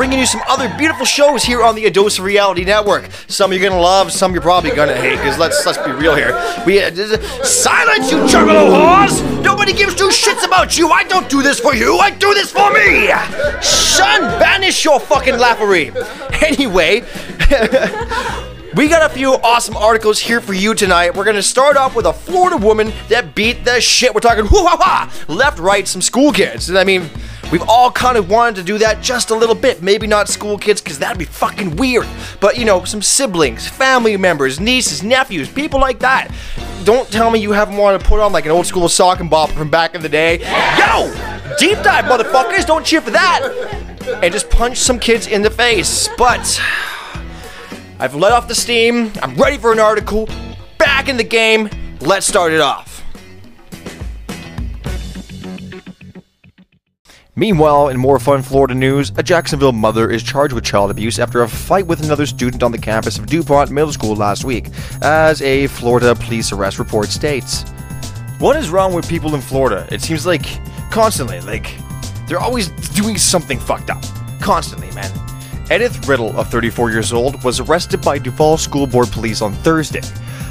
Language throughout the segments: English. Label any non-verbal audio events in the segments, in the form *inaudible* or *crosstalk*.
bringing you some other beautiful shows here on the Adosa Reality Network. Some you're gonna love, some you're probably gonna hate. Because let's let's be real here. We uh, silence, you juggalo whores! Nobody gives two shits about you. I don't do this for you. I do this for me. Son, banish your fucking laughery. Anyway. *laughs* We got a few awesome articles here for you tonight. We're gonna start off with a Florida woman that beat the shit. We're talking whoo ha ha, left, right, some school kids. I mean, we've all kind of wanted to do that just a little bit. Maybe not school kids, because that'd be fucking weird. But you know, some siblings, family members, nieces, nephews, people like that. Don't tell me you haven't wanted to put on like an old school sock and bop from back in the day. Yo! Deep dive, motherfuckers! Don't cheer for that! And just punch some kids in the face. But I've let off the steam. I'm ready for an article. Back in the game. Let's start it off. Meanwhile, in more fun Florida news, a Jacksonville mother is charged with child abuse after a fight with another student on the campus of DuPont Middle School last week, as a Florida police arrest report states. What is wrong with people in Florida? It seems like constantly, like, they're always doing something fucked up. Constantly, man. Edith Riddle, of 34 years old, was arrested by Duval School Board Police on Thursday.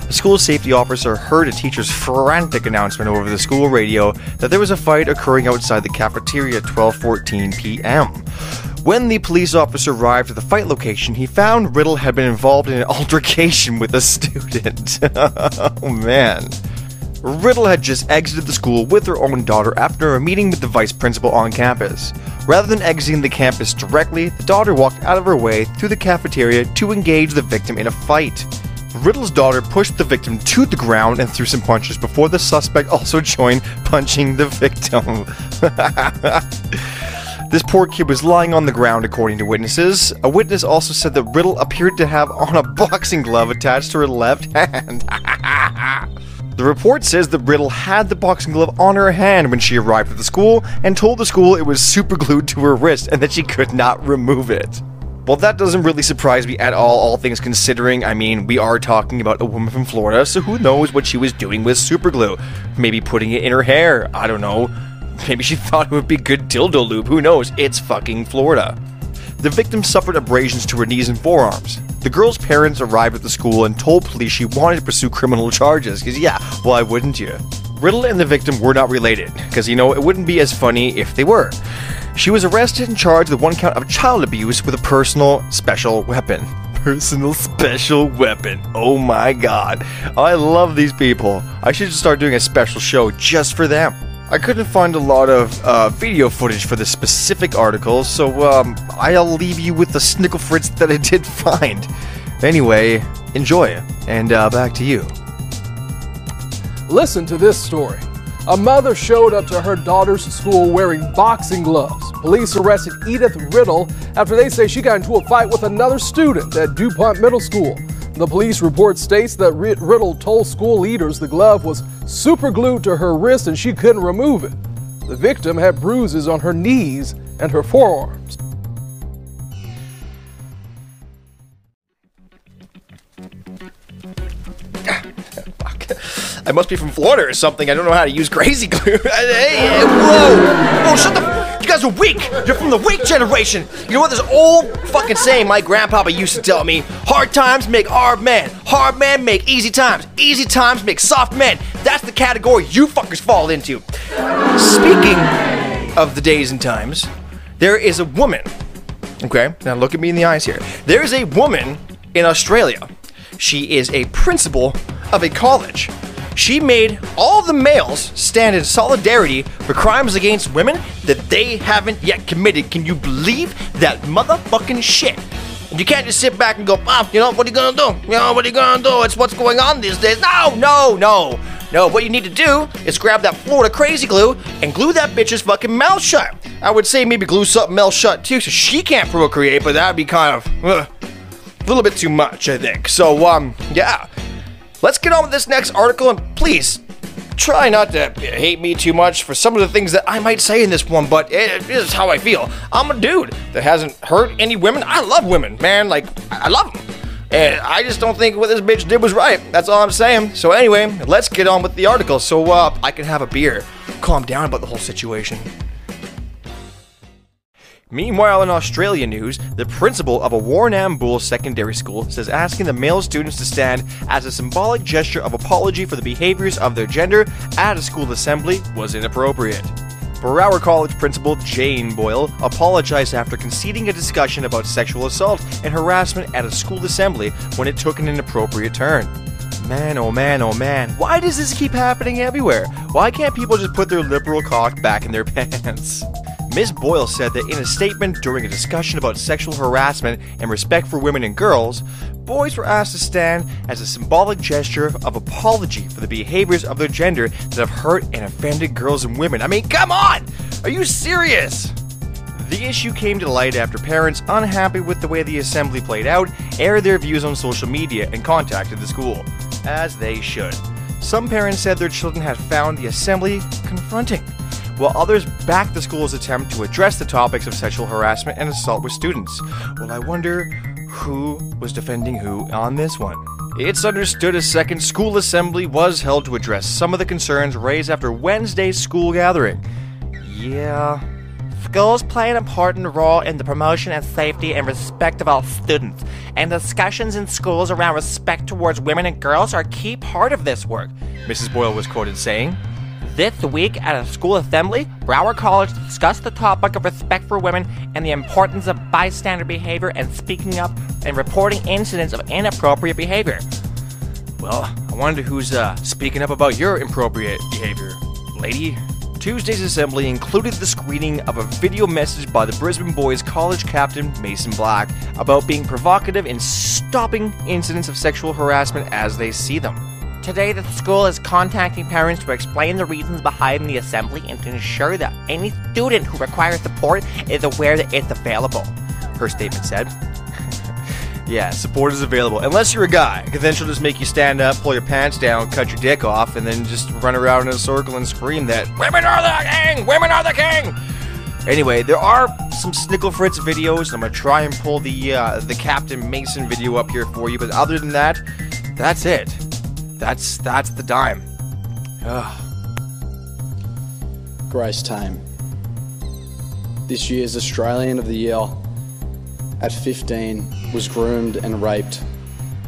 A school safety officer heard a teacher's frantic announcement over the school radio that there was a fight occurring outside the cafeteria at 12:14 p.m. When the police officer arrived at the fight location, he found Riddle had been involved in an *laughs* altercation with a student. *laughs* oh man. Riddle had just exited the school with her own daughter after a meeting with the vice principal on campus. Rather than exiting the campus directly, the daughter walked out of her way through the cafeteria to engage the victim in a fight. Riddle's daughter pushed the victim to the ground and threw some punches before the suspect *laughs* also joined punching the victim. *laughs* This poor kid was lying on the ground, according to witnesses. A witness also said that Riddle appeared to have on a *laughs* boxing glove attached to her left hand. the report says that Riddle had the boxing glove on her hand when she arrived at the school and told the school it was superglued to her wrist and that she could not remove it. Well, that doesn't really surprise me at all, all things considering. I mean, we are talking about a woman from Florida, so who knows what she was doing with superglue? Maybe putting it in her hair, I don't know. *laughs* Maybe she thought it would be good dildo lube, who knows? It's fucking Florida. The victim suffered abrasions to her knees and forearms. The girl's parents arrived at the school and told police she wanted to pursue criminal charges, because yeah, why wouldn't you? Riddle and the victim were not related, because you know, it wouldn't be as funny if they were. She was arrested and charged with one count of child abuse with a personal special weapon. Personal special weapon. Oh my god. I love these people. I should just start doing a special show just for them. I couldn't find a lot of uh, video footage for this specific article, so um, I'll leave you with the snickle fritz that I did *laughs* find. Anyway, enjoy, it, and uh, back to you. Listen to this story. A mother showed up to her daughter's school wearing boxing gloves. Police arrested Edith Riddle after they say she got into a fight with another student at DuPont Middle School. The police report states that Riddle told school leaders the glove was superglued to her wrist and she couldn't remove it. The victim had bruises on her knees and her forearms. I must be from Florida or something. I don't know how to use crazy *laughs* glue. hey, whoa! Whoa, shut the. You guys are weak! You're from the weak generation! You know what this old fucking saying my grandpapa used to tell me? Hard times make hard men. Hard men make easy times. Easy times make soft men. That's the category you fuckers fall into. Speaking of the days and times, there is a woman. Okay, now look at me in the eyes here. There is a woman in Australia. She is a principal of a college. She made all the males stand in solidarity for crimes against women that they haven't yet committed. Can you believe that motherfucking shit? You can't just sit back and go, ah, you know, what are you gonna do? You know, what are you gonna do? It's what's going on these days. No, no, no. No, what you need to do is grab that Florida crazy glue and glue that bitch's fucking mouth shut. I would say maybe glue something else shut too so she can't procreate, but that'd be kind of uh, a little bit too much, I think. So, um, yeah. Let's get on with this next article and please try not to hate me too much for some of the things that I might say in this one, but it is how I feel. I'm a dude that hasn't hurt any women. I love women, man. Like, I love them. And I just don't think what this bitch did was right. That's all I'm saying. So anyway, let's get on with the article so uh, I can have a beer, calm down about the whole situation. Meanwhile, in Australia news, the principal of a Warrnambool secondary school says asking the male students to stand as a symbolic gesture of apology for the behaviors of their gender at a school assembly was inappropriate. Brauer College principal Jane Boyle apologized after conceding a discussion about sexual assault and harassment at a school assembly when it took an inappropriate turn. Man, oh man, oh man, why does this keep happening everywhere? Why can't people just put their liberal cock back in their *laughs* pants? Ms. Boyle said that in a statement during a discussion about sexual harassment and respect for women and girls, boys were asked to stand as a symbolic gesture of apology for the behaviors of their gender that have hurt and offended girls and women. I mean, come on! Are you serious? The issue came to light after parents, unhappy with the way the assembly played out, aired their views on social media and contacted the school. As they should. Some parents said their children had found the assembly confronting while others backed the school's attempt to address the topics of sexual harassment and assault with students. Well, I wonder who was defending who on this one. It's understood a second school assembly was held to address some of the concerns raised after Wednesday's school gathering. Yeah. Schools play an important role in the promotion and safety and respect of all students, and discussions in schools around respect towards women and girls are a key part of this work, Mrs. Boyle was quoted saying. This week at a school assembly, Brauer College discussed the topic of respect for women and the importance of bystander behavior and speaking up and reporting incidents of inappropriate behavior. Well, I wonder who's uh, speaking up about your inappropriate behavior, lady. Tuesday's assembly included the screening of a video message by the Brisbane Boys college captain Mason Black about being provocative in stopping incidents of sexual harassment as they see them. Today, the school is contacting parents to explain the reasons behind the assembly and to ensure that any student who requires support is aware that it's available, her statement said. *laughs* yeah, support is available. Unless you're a guy, because then she'll just make you stand up, pull your pants down, cut your dick off, and then just run around in a circle and scream that Women are the king! Women are the king! Anyway, there are some Snickle Fritz videos. I'm gonna try and pull the uh, the Captain Mason video up here for you, but other than that, that's it. That's that's the dime. Ugh. Grace Tame. This year's Australian of the Year at 15 was groomed and raped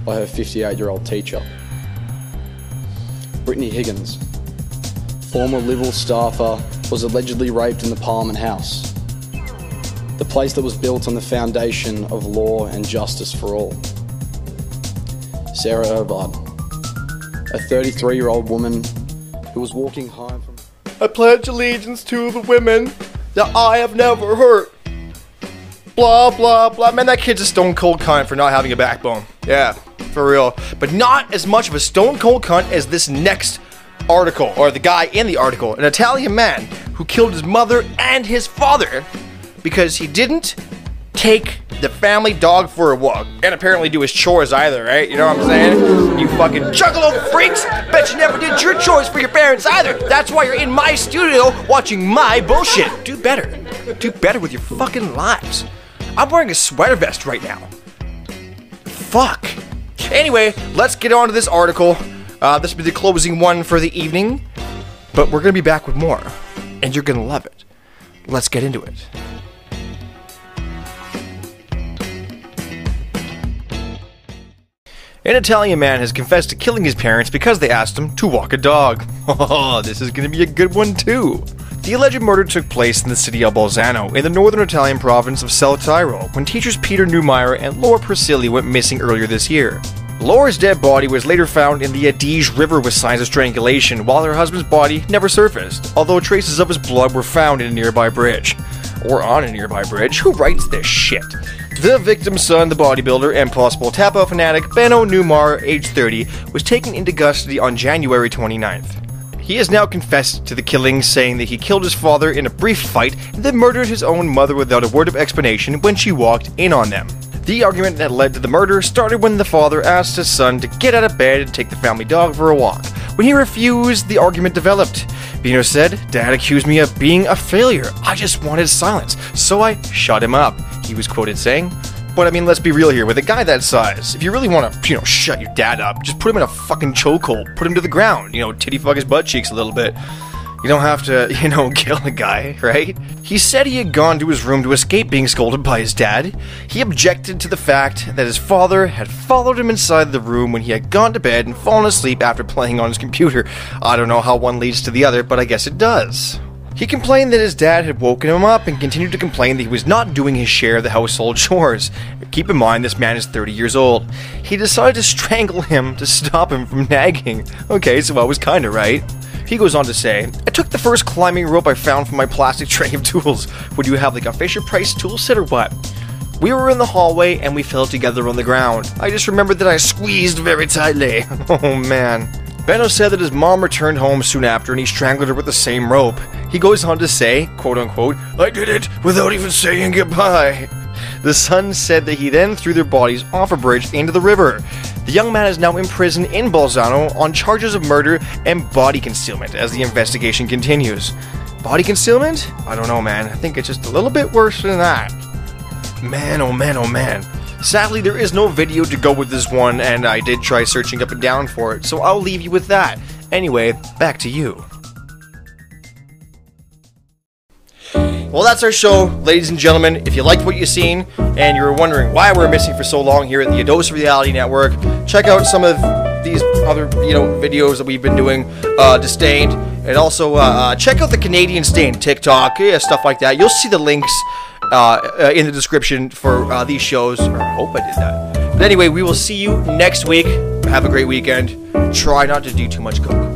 by her 58 year old teacher. Brittany Higgins, former Liberal staffer, was allegedly raped in the Parliament House, the place that was built on the foundation of law and justice for all. Sarah Everard, a 33 year old woman who was walking home from. I pledge allegiance to the women that I have never hurt. Blah, blah, blah. Man, that kid's a stone cold cunt for not having a backbone. Yeah, for real. But not as much of a stone cold cunt as this next article, or the guy in the article. An Italian man who killed his mother and his father because he didn't take the family dog for a walk and apparently do his chores either, right? You know what I'm saying? You fucking juggalo freaks! Bet you never did your chores for your parents either. That's why you're in my studio watching my bullshit. Do better. Do better with your fucking lives. I'm wearing a sweater vest right now. Fuck. Anyway, let's get on to this article. Uh, this will be the closing one for the evening, but we're gonna be back with more, and you're gonna love it. Let's get into it. An Italian man has confessed to killing his parents because they asked him to walk a dog. *laughs* This is going to be a good one too. The alleged murder took place in the city of Bolzano, in the northern Italian province of South Tyrol, when teachers Peter Neumair and Laura Perselli went missing earlier this year. Laura's dead body was later found in the Adige River with signs of strangulation, while her husband's body never surfaced, although traces of his blood were found in a nearby bridge. Or on a nearby bridge. Who writes this shit? The victim's son, the bodybuilder and possible tap-out fanatic Benno Neumair, age 30, was taken into custody on January 29th. He has now confessed to the killings, saying that he killed his father in a brief fight and then murdered his own mother without a word of explanation when she walked in on them. The argument that led to the murder started when the father asked his son to get out of bed and take the family dog for a walk. When he refused, the argument developed. Bino said, Dad accused me of being a failure. I just wanted silence, so I shut him up, he was quoted saying. But I mean, let's be real here. With a guy that size, if you really want to, you know, shut your dad up, just put him in a fucking chokehold. Put him to the ground. You know, titty fuck his butt cheeks a little bit. You don't have to, *laughs* you know, kill a guy, right? He said he had gone to his room to escape being scolded by his dad. He objected to the fact that his father had followed him inside the room when he had gone to bed and fallen asleep after playing on his computer. I don't know how one leads to the other, but I guess it does. He complained that his dad had woken him up and continued to complain that he was not doing his share of the household chores. Keep in mind, this man is 30 years old. He decided to strangle him to stop him from nagging. Okay, so I was kinda right. He goes on to say, I took the first climbing rope I found from my plastic tray of tools. Would you have like a Fisher Price tool set or what? We were in the hallway and we fell together on the ground. I just remembered that I squeezed very tightly. *laughs* Oh man. Benno said that his mom returned home soon after and he strangled her with the same rope. He goes on to say, quote unquote, I did it without even saying goodbye. The son said that he then threw their bodies off a bridge into the river. The young man is now in prison in Bolzano on charges of murder and body concealment as the investigation continues. Body concealment? I don't know, man. I think it's just a little bit worse than that. Man, oh man, oh man. Sadly, there is no video to go with this one, and I did try searching up and down for it, so I'll leave you with that. Anyway, back to you. Well, that's our show, ladies and gentlemen. If you liked what you've seen and you're wondering why we're missing for so long here at the Ados Reality Network, check out some of these other you know videos that we've been doing, uh, Disdained, and also uh, uh, check out the Canadian Stain TikTok, yeah, stuff like that. You'll see the links uh, uh, in the description for uh, these shows. I hope I did that. But anyway, we will see you next week. Have a great weekend. Try not to do too much coke.